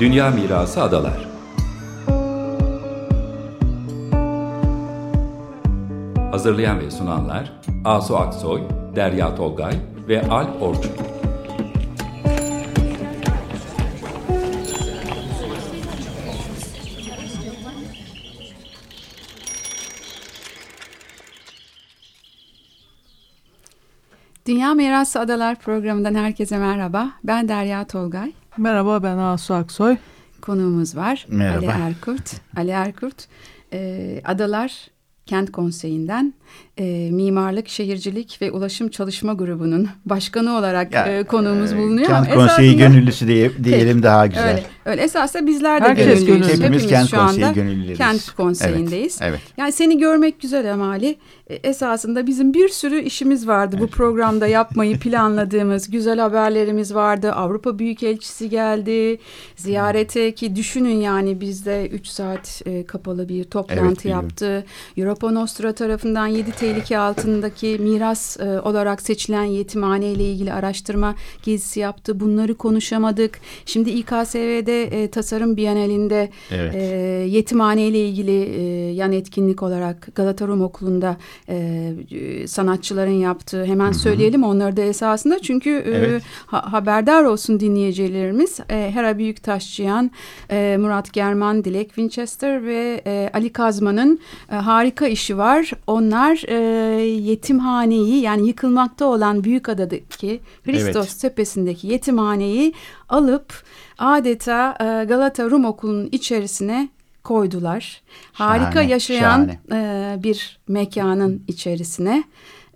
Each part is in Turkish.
Dünya Mirası Adalar Hazırlayan ve sunanlar Asu Aksoy, Derya Tolgay ve Alp Orçun. Dünya Mirası Adalar programından herkese merhaba. Ben Derya Tolgay. Merhaba ben Asu Aksoy. Konuğumuz var. Merhaba. Ali Erkurt. Ali Erkurt. Ee, Adalar Kent Konseyi'nden e, Mimarlık, Şehircilik ve Ulaşım Çalışma Grubu'nun başkanı olarak Ya, e, konuğumuz e, bulunuyor. Kent Ama Konseyi esasında- gönüllüsü diye, diyelim daha güzel. Öyle, öyle. Esasında bizler de Herkes gönüllüyüz. gönüllü. Hepimiz Kent şu Konseyi anda gönüllüleriyiz. Kent Konseyi'ndeyiz. Evet. Yani seni görmek güzel Amali. E, Esasında bizim bir sürü işimiz vardı bu programda yapmayı planladığımız. Güzel haberlerimiz vardı. Avrupa Büyükelçisi geldi. Ziyarete ki düşünün yani bizde 3 saat e, kapalı bir toplantı Evet, biliyorum. yaptı. Europa Nostra tarafından 7 tehlike altındaki miras e, olarak seçilen yetimhane ile ilgili araştırma gezisi yaptı. Bunları konuşamadık. Şimdi İKSV'de e, tasarım bienalinde Evet. e, yetimhane ile ilgili e, yan etkinlik olarak Galata Rum Okulu'nda e, e, sanatçıların yaptığı hemen söyleyelim onları da esasında çünkü e, Evet. ha- haberdar olsun dinleyicilerimiz. E, Hera Büyüktaşçıyan, e, Murat German, Dilek Winchester ve e, Ali Kazman'ın e, harika işi var. Onlar e, yetimhaneyi yani yıkılmakta olan Büyükada'daki Hristos Evet. Tepesi'ndeki yetimhaneyi alıp adeta e, Galata Rum Okulu'nun içerisine koydular. Harika Şahane, yaşayan şahane. e, bir mekanın içerisine.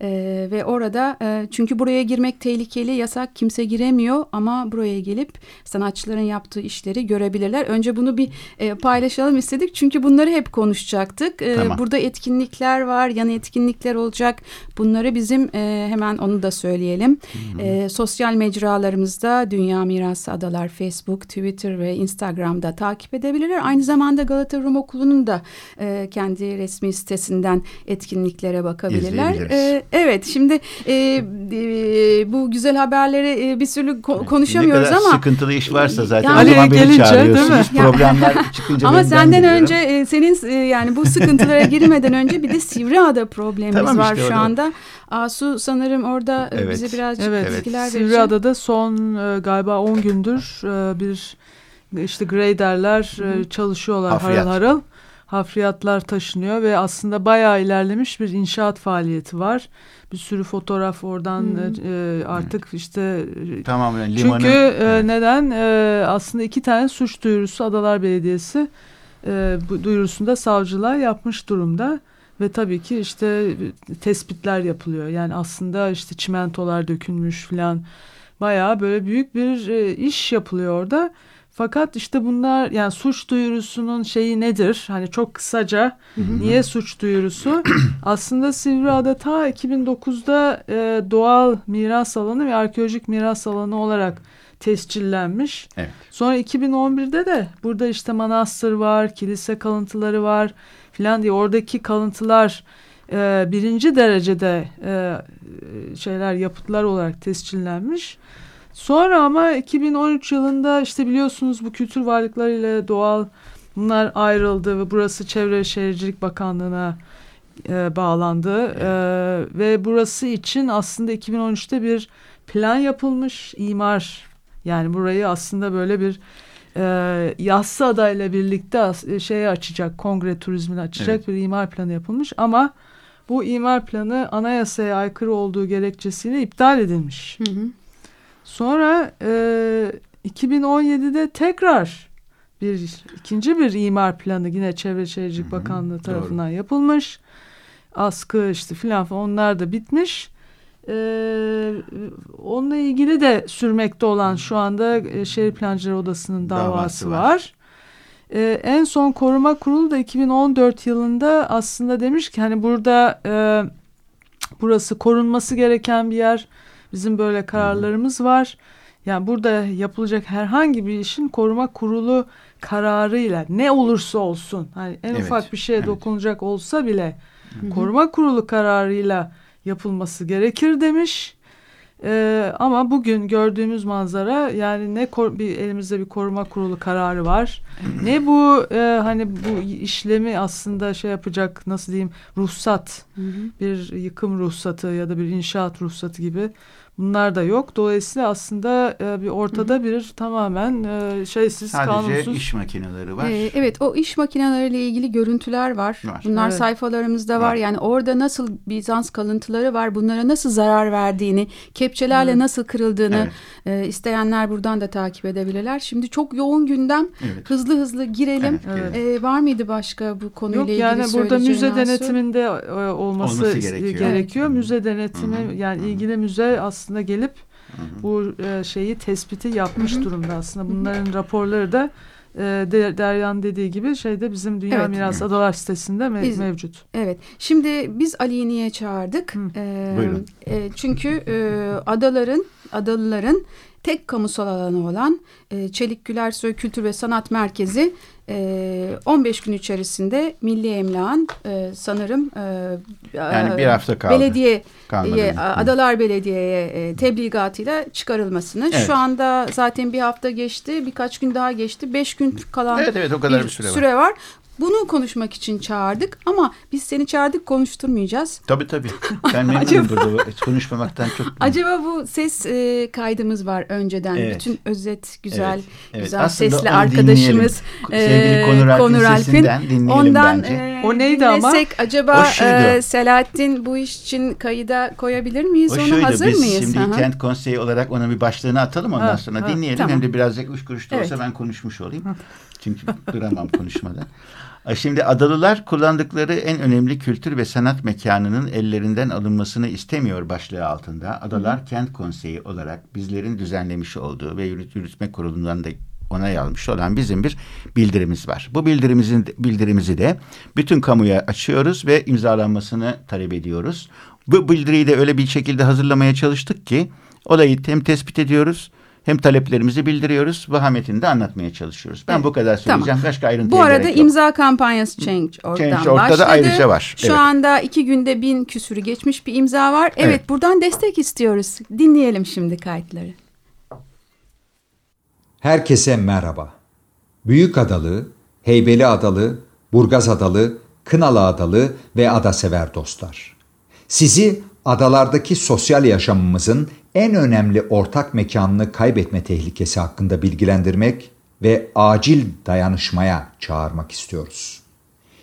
E, ve orada e, çünkü buraya girmek tehlikeli yasak kimse giremiyor ama buraya gelip sanatçıların yaptığı işleri görebilirler. Önce bunu bir e, paylaşalım istedik çünkü bunları hep konuşacaktık. E, Tamam. Burada etkinlikler var yan etkinlikler olacak bunları bizim e, hemen onu da söyleyelim. E, sosyal mecralarımızda Dünya Mirası Adalar Facebook, Twitter ve Instagram'da takip edebilirler. Aynı zamanda Galata Rum Okulu'nun da e, kendi resmi sitesinden etkinliklere bakabilirler. E, evet şimdi e, e, bu güzel haberleri e, bir sürü ko- konuşamıyoruz ne kadar ama sıkıntılı iş varsa zaten Yani- o zaman beni gelince, çağırıyorsunuz. değil mi? Problemler çıkınca ama senden önce e, senin e, yani bu sıkıntılara girmeden önce bir de Sivriada problemimiz Tamam var işte, şu o da- ası Asu sanırım orada e, Evet. bize birazcık Evet, bilgiler verecek. Sivriada'da son e, galiba 10 gündür e, bir işte graderler e, çalışıyorlar Hafriyat. harıl harıl. Hafriyatlar taşınıyor ve aslında bayağı ilerlemiş bir inşaat faaliyeti var. Bir sürü fotoğraf oradan e, e, artık işte e, Tamamen limanı. Çünkü e, Evet. neden? E, aslında iki tane suç duyurusu Adalar Belediyesi e, bu duyurusunda savcılar yapmış durumda. Ve tabii ki işte e, tespitler yapılıyor. Yani aslında işte çimentolar dökülmüş falan. Bayağı böyle büyük bir e, iş yapılıyor orada. Fakat işte bunlar yani suç duyurusunun şeyi nedir? Hani çok kısaca niye suç duyurusu? Aslında Sivriada ta 2009'da e, doğal miras alanı ve arkeolojik miras alanı olarak tescillenmiş. Evet. Sonra 2011'de de burada işte manastır var, kilise kalıntıları var filan diye oradaki kalıntılar e, birinci derecede e, şeyler yapıtlar olarak tescillenmiş. Sonra ama 2013 yılında işte biliyorsunuz bu kültür varlıkları ile doğal bunlar ayrıldı ve burası Çevre ve Şehircilik Bakanlığı'na e, bağlandı. E, ve burası için aslında 2013'te bir plan yapılmış imar yani burayı aslında böyle bir e, yassı adayla birlikte e, şeye açacak kongre turizmini açacak Evet. bir imar planı yapılmış ama bu imar planı anayasaya aykırı olduğu gerekçesiyle iptal edilmiş. Hı hı. Sonra e, 2017'de tekrar bir ikinci bir imar planı yine Çevre Şehircilik Bakanlığı tarafından yapılmış. Askı işte filan falan onlar da bitmiş. E, onunla ilgili de sürmekte olan şu anda e, Şehir Plancıları Odası'nın davası, Davası var. var. E, en son koruma kurulu da 2014 yılında aslında demiş ki hani burada e, burası korunması gereken bir yer. Bizim böyle kararlarımız var. Yani burada yapılacak herhangi bir işin koruma kurulu kararıyla ne olursa olsun hani en Evet, ufak bir şeye evet. dokunacak olsa bile koruma kurulu kararıyla yapılması gerekir demiş. Ee, ama bugün gördüğümüz manzara yani ne bir elimizde bir koruma kurulu kararı var. ne bu e, hani bu işlemi aslında şey yapacak nasıl diyeyim ruhsat hı hı. bir yıkım ruhsatı ya da bir inşaat ruhsatı gibi Bunlar da yok. Dolayısıyla aslında e, bir ortada bir tamamen e, şeysiz, Sadece kanunsuz. Sadece iş makineleri var. Ee, evet, o iş makineleriyle ilgili görüntüler var. var. Bunlar evet. sayfalarımızda var. var. Yani orada nasıl Bizans kalıntıları var, bunlara nasıl zarar verdiğini, kepçelerle evet. nasıl kırıldığını evet. e, isteyenler buradan da takip edebilirler. Şimdi çok yoğun gündem. Evet. Hızlı hızlı girelim. Evet, evet. E, var mıydı başka bu konuyla Yok, ilgili yani burada müze denetiminde e, olması, olması gerekiyor. gerekiyor. Evet. Müze denetimi Hı -hı. yani ilgili müze aslında aslında gelip hı hı. bu e, şeyi tespiti yapmış hı hı. durumda aslında. Bunların raporları da e, Deryan dediği gibi şeyde bizim Dünya evet. Miras Adalar sitesinde me biz, mevcut. Evet. Şimdi biz Ali'yi niye çağırdık? Ee, Buyurun. E, çünkü e, adaların, adalıların tek kamusal alanı olan e, Çelik Gülersoy Kültür ve Sanat Merkezi e, 15 gün içerisinde Milli Emlak'ın e, sanırım e, yani bir hafta kaldı. belediye e, Adalar Belediye'ye e, tebligatıyla çıkarılmasını. Evet. Şu anda zaten bir hafta geçti, birkaç gün daha geçti. Beş gün kalan evet, evet, o kadar bir, bir süre, süre var. Bunu konuşmak için çağırdık ama biz seni çağırdık konuşturmayacağız. Tabii tabii. Ben memnunum burada konuşmamaktan çok. Acaba bu ses e, kaydımız var önceden. Evet. Bütün özet güzel evet. Evet. güzel Aslında sesli arkadaşımız. E, Sevgili Konur Alp'in dinleyelim ondan, bence. E, o neydi ama? Acaba e, Selahattin bu iş için kayıda koyabilir miyiz? O Onu şuydu, hazır biz mıyız? Şimdi Aha. kent konseyi olarak ona bir başlığını atalım ondan ha, sonra ha, dinleyelim. Tamam. Hem de birazcık üç kuruşta evet. olsa ben konuşmuş olayım. Çünkü duramam konuşmadan. Şimdi adalılar kullandıkları en önemli kültür ve sanat mekanının ellerinden alınmasını istemiyor başlığı altında. Adalar Hı. Kent Konseyi olarak bizlerin düzenlemiş olduğu ve yürüt, yürütme kurulundan da onay almış olan bizim bir bildirimiz var. Bu bildirimizin bildirimizi de bütün kamuya açıyoruz ve imzalanmasını talep ediyoruz. Bu bildiriyi de öyle bir şekilde hazırlamaya çalıştık ki olayı hem tespit ediyoruz hem taleplerimizi bildiriyoruz. Vahametini de anlatmaya çalışıyoruz. Ben evet. bu kadar söyleyeceğim. Tamam. Başka ayrıntıya Bu arada imza kampanyası Change.org'dan Change başladı. ayrıca var. Şu evet. anda iki günde bin küsürü geçmiş bir imza var. Evet, evet buradan destek istiyoruz. Dinleyelim şimdi kayıtları. Herkese merhaba. Büyük Adalı, Heybeli Adalı, Burgaz Adalı, Kınalı Adalı ve Adasever dostlar. Sizi adalardaki sosyal yaşamımızın en önemli ortak mekanını kaybetme tehlikesi hakkında bilgilendirmek ve acil dayanışmaya çağırmak istiyoruz.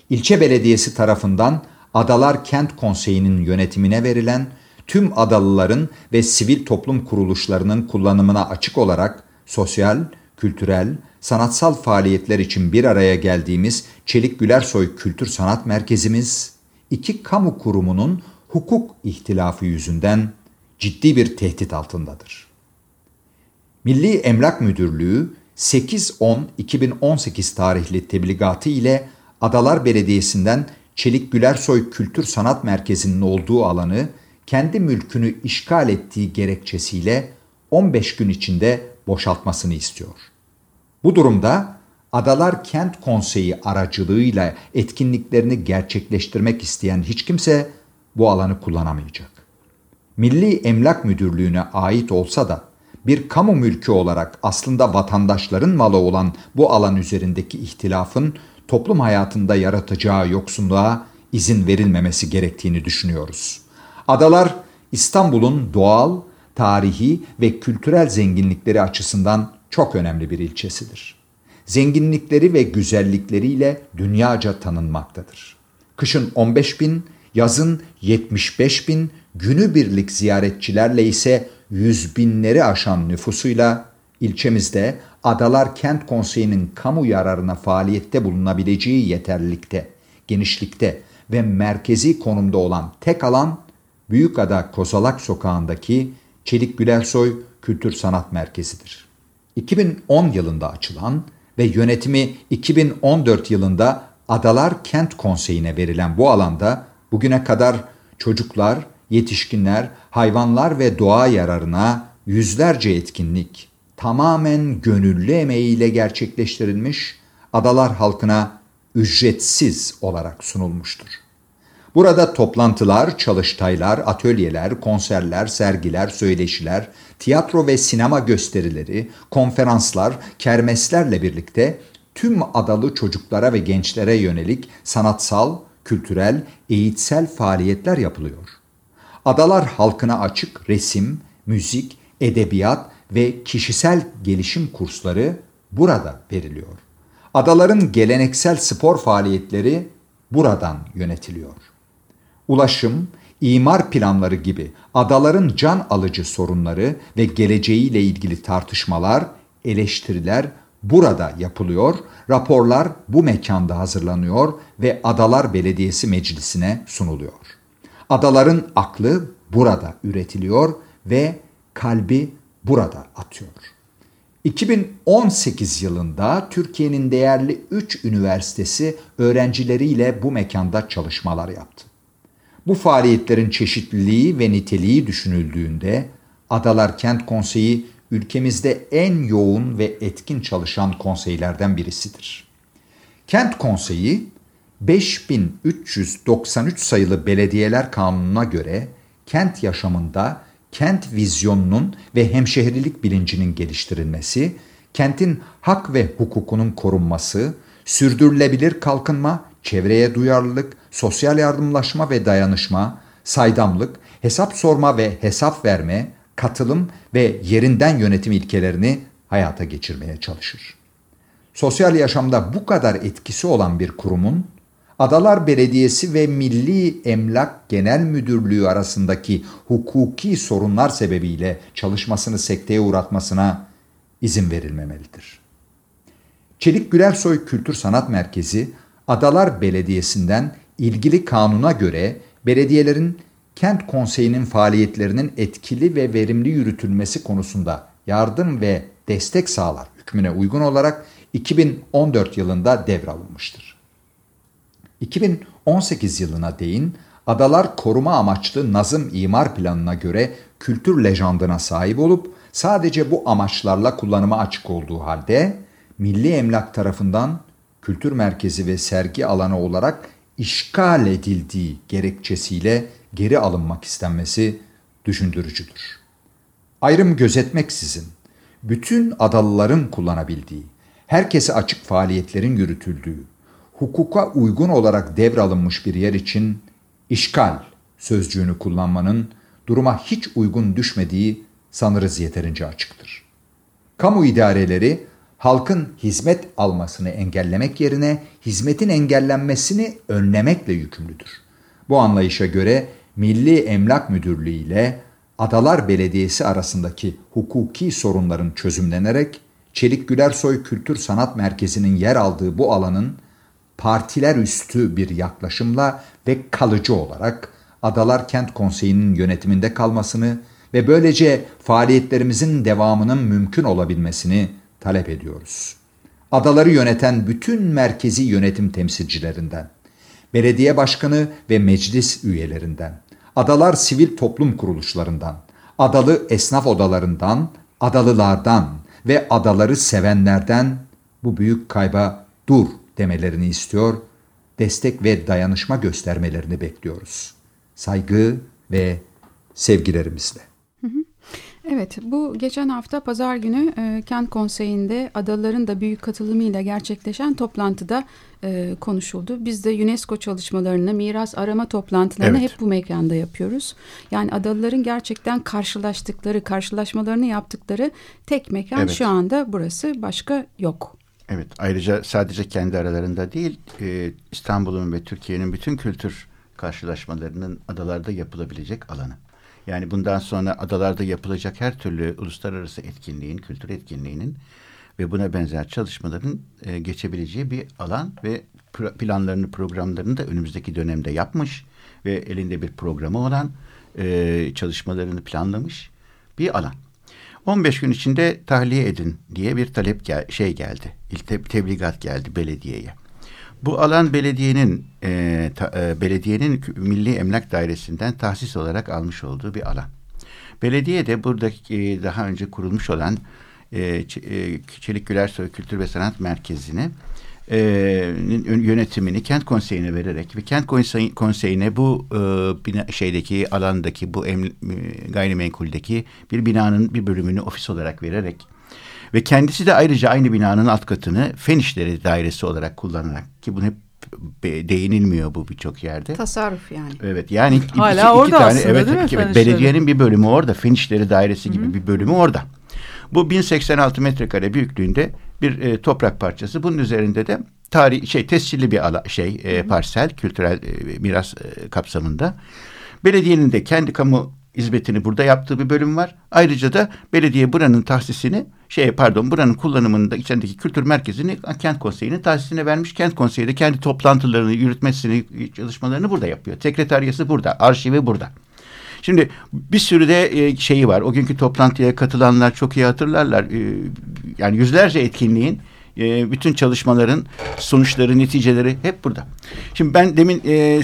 İlçe belediyesi tarafından Adalar Kent Konseyi'nin yönetimine verilen tüm adalıların ve sivil toplum kuruluşlarının kullanımına açık olarak sosyal, kültürel, sanatsal faaliyetler için bir araya geldiğimiz Çelik Gülersoy Kültür Sanat Merkezimiz, iki kamu kurumunun hukuk ihtilafı yüzünden ciddi bir tehdit altındadır. Milli Emlak Müdürlüğü 8-10-2018 tarihli tebligatı ile Adalar Belediyesi'nden Çelik Gülersoy Kültür Sanat Merkezi'nin olduğu alanı kendi mülkünü işgal ettiği gerekçesiyle 15 gün içinde boşaltmasını istiyor. Bu durumda Adalar Kent Konseyi aracılığıyla etkinliklerini gerçekleştirmek isteyen hiç kimse bu alanı kullanamayacak. Milli Emlak Müdürlüğü'ne ait olsa da bir kamu mülkü olarak aslında vatandaşların malı olan bu alan üzerindeki ihtilafın toplum hayatında yaratacağı yoksunluğa izin verilmemesi gerektiğini düşünüyoruz. Adalar İstanbul'un doğal, tarihi ve kültürel zenginlikleri açısından çok önemli bir ilçesidir. Zenginlikleri ve güzellikleriyle dünyaca tanınmaktadır. Kışın 15 bin, yazın 75 bin, günübirlik ziyaretçilerle ise yüz binleri aşan nüfusuyla ilçemizde Adalar Kent Konseyi'nin kamu yararına faaliyette bulunabileceği yeterlilikte, genişlikte ve merkezi konumda olan tek alan Büyükada Kozalak Sokağı'ndaki Çelik Gülersoy Kültür Sanat Merkezi'dir. 2010 yılında açılan ve yönetimi 2014 yılında Adalar Kent Konseyi'ne verilen bu alanda bugüne kadar çocuklar, yetişkinler, hayvanlar ve doğa yararına yüzlerce etkinlik tamamen gönüllü emeğiyle gerçekleştirilmiş, adalar halkına ücretsiz olarak sunulmuştur. Burada toplantılar, çalıştaylar, atölyeler, konserler, sergiler, söyleşiler, tiyatro ve sinema gösterileri, konferanslar, kermeslerle birlikte tüm adalı çocuklara ve gençlere yönelik sanatsal, kültürel, eğitsel faaliyetler yapılıyor. Adalar halkına açık resim, müzik, edebiyat ve kişisel gelişim kursları burada veriliyor. Adaların geleneksel spor faaliyetleri buradan yönetiliyor. Ulaşım, imar planları gibi adaların can alıcı sorunları ve geleceğiyle ilgili tartışmalar, eleştiriler burada yapılıyor, raporlar bu mekanda hazırlanıyor ve Adalar Belediyesi Meclisi'ne sunuluyor. Adaların aklı burada üretiliyor ve kalbi burada atıyor. 2018 yılında Türkiye'nin değerli 3 üniversitesi öğrencileriyle bu mekanda çalışmalar yaptı. Bu faaliyetlerin çeşitliliği ve niteliği düşünüldüğünde Adalar Kent Konseyi ülkemizde en yoğun ve etkin çalışan konseylerden birisidir. Kent Konseyi 5393 sayılı Belediyeler Kanunu'na göre kent yaşamında kent vizyonunun ve hemşehrilik bilincinin geliştirilmesi, kentin hak ve hukukunun korunması, sürdürülebilir kalkınma, çevreye duyarlılık, sosyal yardımlaşma ve dayanışma, saydamlık, hesap sorma ve hesap verme, katılım ve yerinden yönetim ilkelerini hayata geçirmeye çalışır. Sosyal yaşamda bu kadar etkisi olan bir kurumun Adalar Belediyesi ve Milli Emlak Genel Müdürlüğü arasındaki hukuki sorunlar sebebiyle çalışmasını sekteye uğratmasına izin verilmemelidir. Çelik Gülersoy Kültür Sanat Merkezi Adalar Belediyesi'nden ilgili kanuna göre belediyelerin kent konseyinin faaliyetlerinin etkili ve verimli yürütülmesi konusunda yardım ve destek sağlar hükmüne uygun olarak 2014 yılında devralınmıştır. 2018 yılına değin adalar koruma amaçlı Nazım İmar Planı'na göre kültür lejandına sahip olup sadece bu amaçlarla kullanıma açık olduğu halde Milli Emlak tarafından kültür merkezi ve sergi alanı olarak işgal edildiği gerekçesiyle geri alınmak istenmesi düşündürücüdür. Ayrım gözetmeksizin bütün adalıların kullanabildiği, herkese açık faaliyetlerin yürütüldüğü, hukuka uygun olarak devralınmış bir yer için işgal sözcüğünü kullanmanın duruma hiç uygun düşmediği sanırız yeterince açıktır. Kamu idareleri halkın hizmet almasını engellemek yerine hizmetin engellenmesini önlemekle yükümlüdür. Bu anlayışa göre Milli Emlak Müdürlüğü ile Adalar Belediyesi arasındaki hukuki sorunların çözümlenerek Çelik Gülersoy Kültür Sanat Merkezi'nin yer aldığı bu alanın partiler üstü bir yaklaşımla ve kalıcı olarak Adalar Kent Konseyi'nin yönetiminde kalmasını ve böylece faaliyetlerimizin devamının mümkün olabilmesini talep ediyoruz. Adaları yöneten bütün merkezi yönetim temsilcilerinden, belediye başkanı ve meclis üyelerinden, adalar sivil toplum kuruluşlarından, adalı esnaf odalarından, adalılardan ve adaları sevenlerden bu büyük kayba dur demelerini istiyor, destek ve dayanışma göstermelerini bekliyoruz. Saygı ve sevgilerimizle. Evet, bu geçen hafta pazar günü e, Kent Konseyi'nde adaların da büyük katılımıyla gerçekleşen toplantıda e, konuşuldu. Biz de UNESCO çalışmalarını, miras arama toplantılarını evet. hep bu mekanda yapıyoruz. Yani adalıların gerçekten karşılaştıkları, karşılaşmalarını yaptıkları tek mekan evet. şu anda burası, başka yok. Evet, ayrıca sadece kendi aralarında değil, e, İstanbul'un ve Türkiye'nin bütün kültür karşılaşmalarının adalarda yapılabilecek alanı. Yani bundan sonra adalarda yapılacak her türlü uluslararası etkinliğin, kültür etkinliğinin ve buna benzer çalışmaların e, geçebileceği bir alan ve planlarını, programlarını da önümüzdeki dönemde yapmış ve elinde bir programı olan e, çalışmalarını planlamış bir alan. 15 gün içinde tahliye edin diye bir talep gel şey geldi. Te tebligat geldi belediyeye. Bu alan belediyenin e, ta, e, belediyenin Milli Emlak Dairesi'nden tahsis olarak almış olduğu bir alan. Belediye de buradaki e, daha önce kurulmuş olan e, e Çelik Gülersoy Kültür ve Sanat Merkezi'ni e, yönetimini kent konseyine vererek ve kent konsey, konseyine bu e, bina, şeydeki alandaki bu em, e, gayrimenkuldeki bir binanın bir bölümünü ofis olarak vererek ve kendisi de ayrıca aynı binanın alt katını fen işleri dairesi olarak kullanarak ki bunu hep değinilmiyor bu birçok yerde. Tasarruf yani. Evet yani Hala iki, orada iki tane aslında, evet, değil mi, iki, belediyenin bir bölümü orada fen işleri dairesi gibi Hı -hı. bir bölümü orada. Bu 1086 metrekare büyüklüğünde bir e, toprak parçası. Bunun üzerinde de tarih şey tescilli bir ala, şey e, parsel kültürel e, miras e, kapsamında. Belediyenin de kendi kamu hizmetini burada yaptığı bir bölüm var. Ayrıca da belediye buranın tahsisini şey pardon buranın kullanımında içindeki kültür merkezini kent konseyinin tahsisine vermiş. Kent konseyi de kendi toplantılarını yürütmesini çalışmalarını burada yapıyor. Sekreteriyası burada, arşivi burada. Şimdi bir sürü de e, şeyi var. O günkü toplantıya katılanlar çok iyi hatırlarlar. E, yani yüzlerce etkinliğin e, bütün çalışmaların sonuçları, neticeleri hep burada. Şimdi ben demin e, e,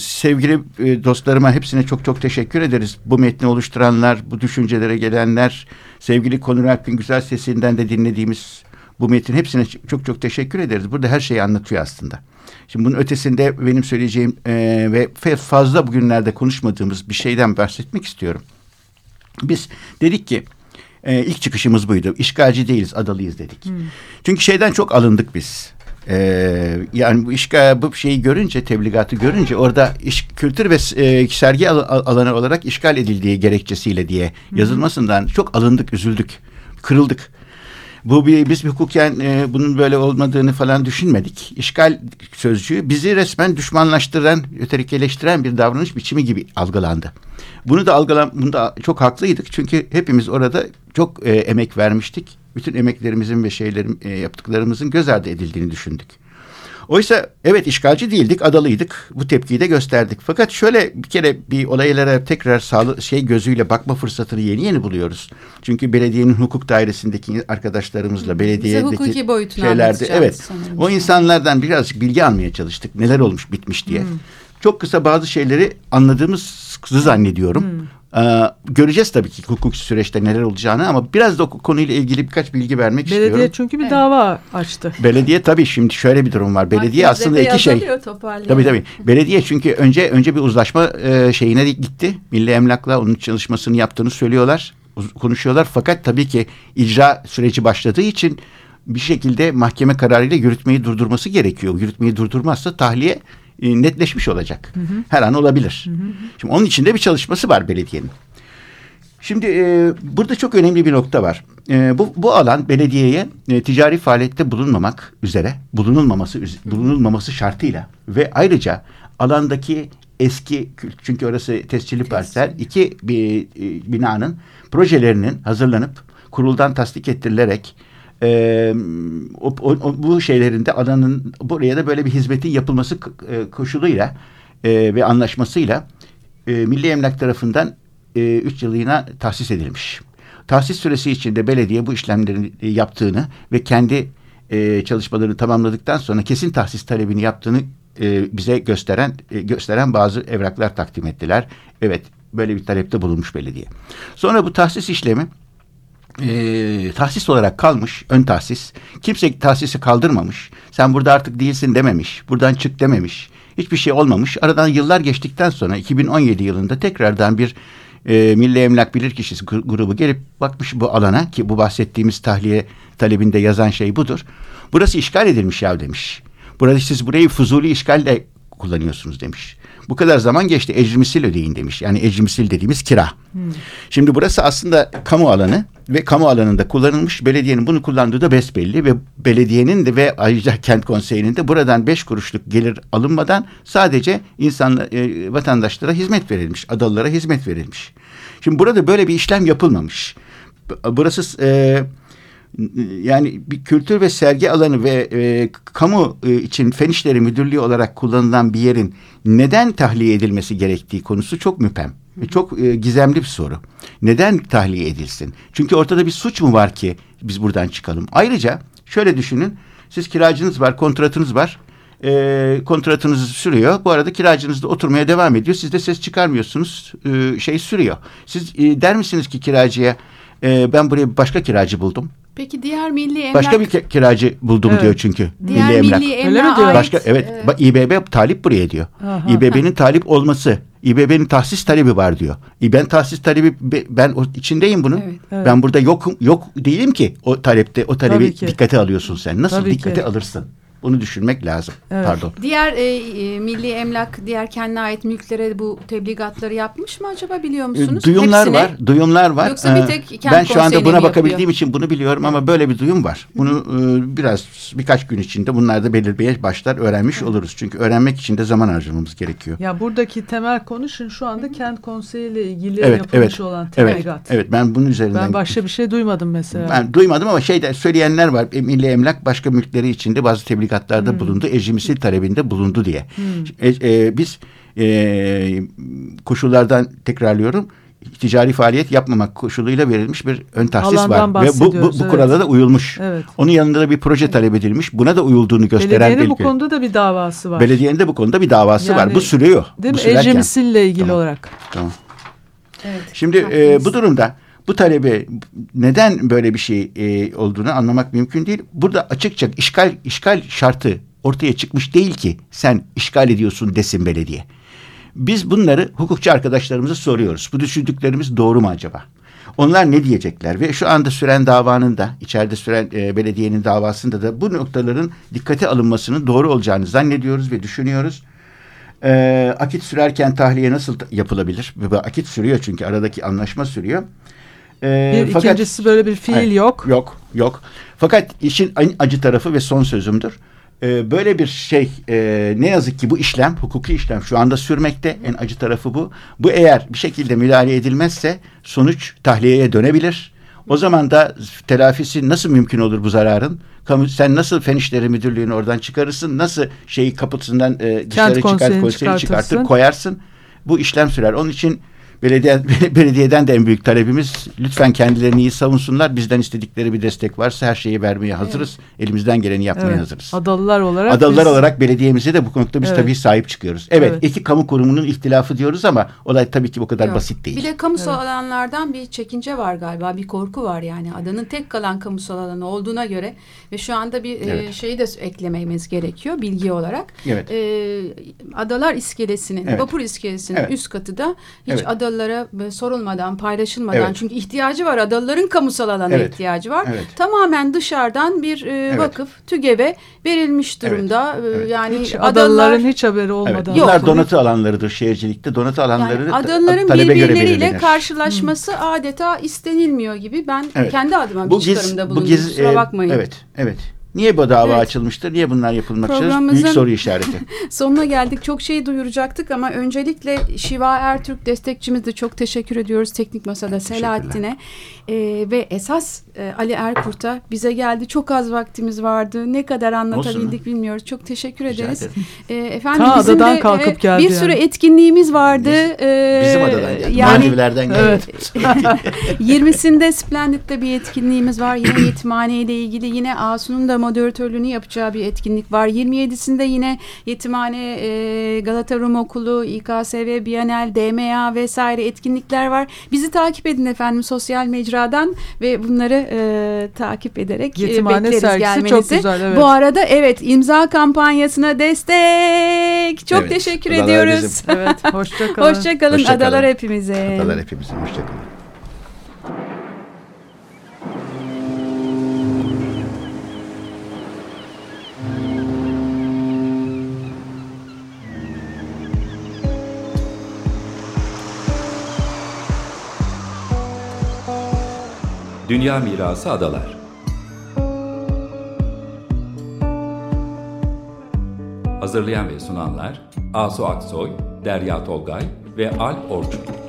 sevgili e, dostlarıma hepsine çok çok teşekkür ederiz. Bu metni oluşturanlar, bu düşüncelere gelenler, sevgili Konur Alp'in güzel sesinden de dinlediğimiz bu metin hepsine çok çok teşekkür ederiz. Burada her şeyi anlatıyor aslında. Şimdi bunun ötesinde benim söyleyeceğim e, ve fazla bugünlerde konuşmadığımız bir şeyden bahsetmek istiyorum. Biz dedik ki e, ilk çıkışımız buydu. İşgalci değiliz, adalıyız dedik. Hmm. Çünkü şeyden çok alındık biz. Ee, yani bu işgal bu şeyi görünce tebligatı görünce orada iş, kültür ve e, sergi alanı olarak işgal edildiği gerekçesiyle diye yazılmasından çok alındık, üzüldük, kırıldık. Bu bir, biz bir hukuken e, bunun böyle olmadığını falan düşünmedik. İşgal sözcüğü bizi resmen düşmanlaştıran, öterikeleştiren bir davranış biçimi gibi algılandı. Bunu da algılan, bunda çok haklıydık. Çünkü hepimiz orada çok e, emek vermiştik. Bütün emeklerimizin ve şeylerin e, yaptıklarımızın göz ardı edildiğini düşündük. Oysa evet işgalci değildik, adalıydık. Bu tepkiyi de gösterdik. Fakat şöyle bir kere bir olaylara tekrar sağlı, şey gözüyle bakma fırsatını yeni yeni buluyoruz. Çünkü belediyenin hukuk dairesindeki arkadaşlarımızla belediyedeki şeylerde evet sanırım. o insanlardan birazcık bilgi almaya çalıştık. Neler olmuş, bitmiş diye. Hmm. Çok kısa bazı şeyleri anladığımızı zannediyorum. Hmm. Ee, göreceğiz tabii ki hukuk süreçte neler olacağını ama biraz da konuyla ilgili birkaç bilgi vermek Belediye istiyorum. Belediye çünkü bir evet. dava açtı. Belediye tabii şimdi şöyle bir durum var. Belediye Bak, aslında iki şey. Tabii tabii. Belediye çünkü önce önce bir uzlaşma e, şeyine gitti. Milli Emlak'la onun çalışmasını yaptığını söylüyorlar. Konuşuyorlar fakat tabii ki icra süreci başladığı için bir şekilde mahkeme kararıyla yürütmeyi durdurması gerekiyor. Yürütmeyi durdurmazsa tahliye e, netleşmiş olacak. Hı hı. Her an olabilir. Hı hı. Şimdi onun içinde bir çalışması var belediyenin. Şimdi e, burada çok önemli bir nokta var. E, bu, bu alan belediyeye e, ticari faaliyette bulunmamak üzere, bulunulmaması bulunulmaması şartıyla ve ayrıca alandaki eski çünkü orası tescilli parsel iki bir, e, binanın projelerinin hazırlanıp kuruldan tasdik ettirilerek e, o, o, bu şeylerinde adanın buraya da böyle bir hizmetin yapılması e, koşuluyla e, ve anlaşmasıyla e, Milli Emlak tarafından e, üç yıllığına tahsis edilmiş. Tahsis süresi içinde belediye bu işlemleri e, yaptığını ve kendi e, çalışmalarını tamamladıktan sonra kesin tahsis talebini yaptığını e, bize gösteren e, gösteren bazı evraklar takdim ettiler. Evet böyle bir talepte bulunmuş belediye. Sonra bu tahsis işlemi e, tahsis olarak kalmış ön tahsis. Kimse tahsisi kaldırmamış. Sen burada artık değilsin dememiş. Buradan çık dememiş. Hiçbir şey olmamış. Aradan yıllar geçtikten sonra 2017 yılında tekrardan bir e, Milli Emlak Bilirkişisi grubu gelip bakmış bu alana ki bu bahsettiğimiz tahliye talebinde yazan şey budur. Burası işgal edilmiş ya demiş. Burada siz burayı fuzuli işgalle kullanıyorsunuz demiş. Bu kadar zaman geçti ecrimisil ödeyin demiş. Yani ecrimisil dediğimiz kira. Hmm. Şimdi burası aslında kamu alanı ve kamu alanında kullanılmış. Belediyenin bunu kullandığı da besbelli ve belediyenin de ve ayrıca kent konseyinin de buradan beş kuruşluk gelir alınmadan sadece insanlar, e, vatandaşlara hizmet verilmiş. Adalılara hizmet verilmiş. Şimdi burada böyle bir işlem yapılmamış. Burası e, yani bir kültür ve sergi alanı ve e, kamu e, için Fen İşleri Müdürlüğü olarak kullanılan bir yerin neden tahliye edilmesi gerektiği konusu çok müpem. Ve çok e, gizemli bir soru. Neden tahliye edilsin? Çünkü ortada bir suç mu var ki biz buradan çıkalım? Ayrıca şöyle düşünün. Siz kiracınız var, kontratınız var. E, kontratınız sürüyor. Bu arada kiracınız da oturmaya devam ediyor. Siz de ses çıkarmıyorsunuz. E, şey sürüyor. Siz e, der misiniz ki kiracıya e, ben buraya başka kiracı buldum. Peki diğer milli emlak... Başka bir kiracı buldum evet. diyor çünkü. Diğer milli, milli emlak ait. Başka, evet e... İBB talip buraya diyor. Aha. İBB'nin talip olması. İBB'nin tahsis talebi var diyor. Ben tahsis talebi ben o içindeyim bunun. Evet, evet. Ben burada yokum yok değilim ki o talepte o talebi dikkate alıyorsun sen. Nasıl Tabii dikkate ki. alırsın? Bunu düşünmek lazım. Evet. Pardon. Diğer e, e, milli emlak, diğer kendine ait mülklere bu tebligatları yapmış mı acaba biliyor e, musunuz? Duyumlar Hepsine. var, duyumlar var. Yoksa bir tek kent Ben şu anda buna bakabildiğim yapıyor? için bunu biliyorum ama böyle bir duyum var. Bunu e, biraz birkaç gün içinde bunlar da belirmeye başlar öğrenmiş evet. oluruz. Çünkü öğrenmek için de zaman harcamamız gerekiyor. Ya buradaki temel konu şu anda kent konseyiyle ilgili evet, yapılmış evet, olan tebligat. Evet, evet ben bunun üzerinden... Ben başka bir şey duymadım mesela. Ben duymadım ama şey de söyleyenler var. Milli emlak başka mülkleri içinde bazı tebligat tebligatlarda hmm. bulundu, ecrimsil talebinde bulundu diye. Hmm. E, e, biz e, koşullardan tekrarlıyorum ticari faaliyet yapmamak koşuluyla verilmiş bir ön tahsis Alandan var. Ve bu, bu, bu evet. kurala da uyulmuş. Evet. Onun yanında da bir proje talep edilmiş. Buna da uyulduğunu gösteren Belediyenin bu konuda da bir davası var. Belediyenin de bu konuda bir davası yani, var. Bu sürüyor. Değil mi? Ecremisille ilgili tamam. olarak. Tamam. Evet. Şimdi e, bu durumda bu talebe neden böyle bir şey e, olduğunu anlamak mümkün değil. Burada açıkça işgal işgal şartı ortaya çıkmış değil ki sen işgal ediyorsun desin belediye. Biz bunları hukukçu arkadaşlarımıza soruyoruz. Bu düşündüklerimiz doğru mu acaba? Onlar ne diyecekler ve şu anda süren davanın da içeride süren e, belediyenin davasında da bu noktaların dikkate alınmasının doğru olacağını zannediyoruz ve düşünüyoruz. E, akit sürerken tahliye nasıl yapılabilir? Akit sürüyor çünkü aradaki anlaşma sürüyor. Ee, bir, fakat, ikincisi böyle bir fiil hayır, yok. Yok, yok. Fakat işin acı tarafı ve son sözümdür. Ee, böyle bir şey e, ne yazık ki bu işlem, hukuki işlem şu anda sürmekte. En acı tarafı bu. Bu eğer bir şekilde müdahale edilmezse sonuç tahliyeye dönebilir. O zaman da telafisi nasıl mümkün olur bu zararın? Kamu, sen nasıl Fen İşleri Müdürlüğü'nü oradan çıkarırsın? Nasıl şeyi kapısından e, dışarı çıkart, konseri çıkartır, koyarsın? Bu işlem sürer. Onun için Belediye, belediyeden de en büyük talebimiz lütfen kendilerini iyi savunsunlar. Bizden istedikleri bir destek varsa her şeyi vermeye hazırız. Evet. Elimizden geleni yapmaya evet. hazırız. Adalılar olarak Adalılar biz... olarak belediyemize de bu konuda biz evet. tabii sahip çıkıyoruz. Evet, evet, iki kamu kurumunun ihtilafı diyoruz ama olay tabii ki bu kadar Yok. basit değil. Bir de kamusal evet. alanlardan bir çekince var galiba. Bir korku var yani. Adanın tek kalan kamusal alanı olduğuna göre ve şu anda bir e, evet. e, şeyi de eklememiz gerekiyor bilgi olarak. Evet. E, Adalar iskelesinin, evet. vapur iskelesinin evet. üst katı da hiç evet. ada adalılara sorulmadan, paylaşılmadan evet. çünkü ihtiyacı var. Adalıların kamusal alana evet. ihtiyacı var. Evet. Tamamen dışarıdan bir e, evet. vakıf TÜGEV'e verilmiş durumda. Evet. Evet. Yani hiç adalıların hiç haberi olmadan. Evet. Bunlar donatı alanlarıdır şehircilikte. Donatı alanları yani adalıların birbirleriyle karşılaşması hmm. adeta istenilmiyor gibi. Ben evet. kendi adıma bir çıkarımda bulundum. Bu giz, Kusura e, bakmayın. Evet, evet. Niye bu dava evet. açılmıştır? Niye bunlar yapılmak için? Büyük soru işareti. sonuna geldik. Çok şey duyuracaktık ama öncelikle Şiva Ertürk destekçimiz de çok teşekkür ediyoruz Teknik Masa'da Selahattin'e. Ee, ve esas e, Ali Erkurt'a bize geldi. Çok az vaktimiz vardı. Ne kadar anlatabildik Olsun. bilmiyoruz. Çok teşekkür Rica ederiz. Ee, efendim Ta bizim de kalkıp e, geldi bir sürü yani. etkinliğimiz vardı. Biz, ee, bizim adadan geldi. Yani, Maldivler'den geldi. Evet. 20'sinde Splendid'de bir etkinliğimiz var. Yine yetimhane ile ilgili. Yine Asu'nun da moderatörlüğünü yapacağı bir etkinlik var. 27'sinde yine yetimhane e, Galata Rum Okulu, İKSV, Biyanel, DMA vesaire etkinlikler var. Bizi takip edin efendim sosyal mecradan ve bunları e, takip ederek e, yetimhane bekleriz gelmenizi. çok güzel. Evet. Bu arada evet imza kampanyasına destek. Çok evet, teşekkür ediyoruz. Bizim. Evet, hoşçakalın. hoşçakalın. Hoşça Adalar hepimize. Adalar hepimize. Hoşçakalın. Dünya Mirası Adalar Hazırlayan ve sunanlar Asu Aksoy, Derya Tolgay ve Al Orçun.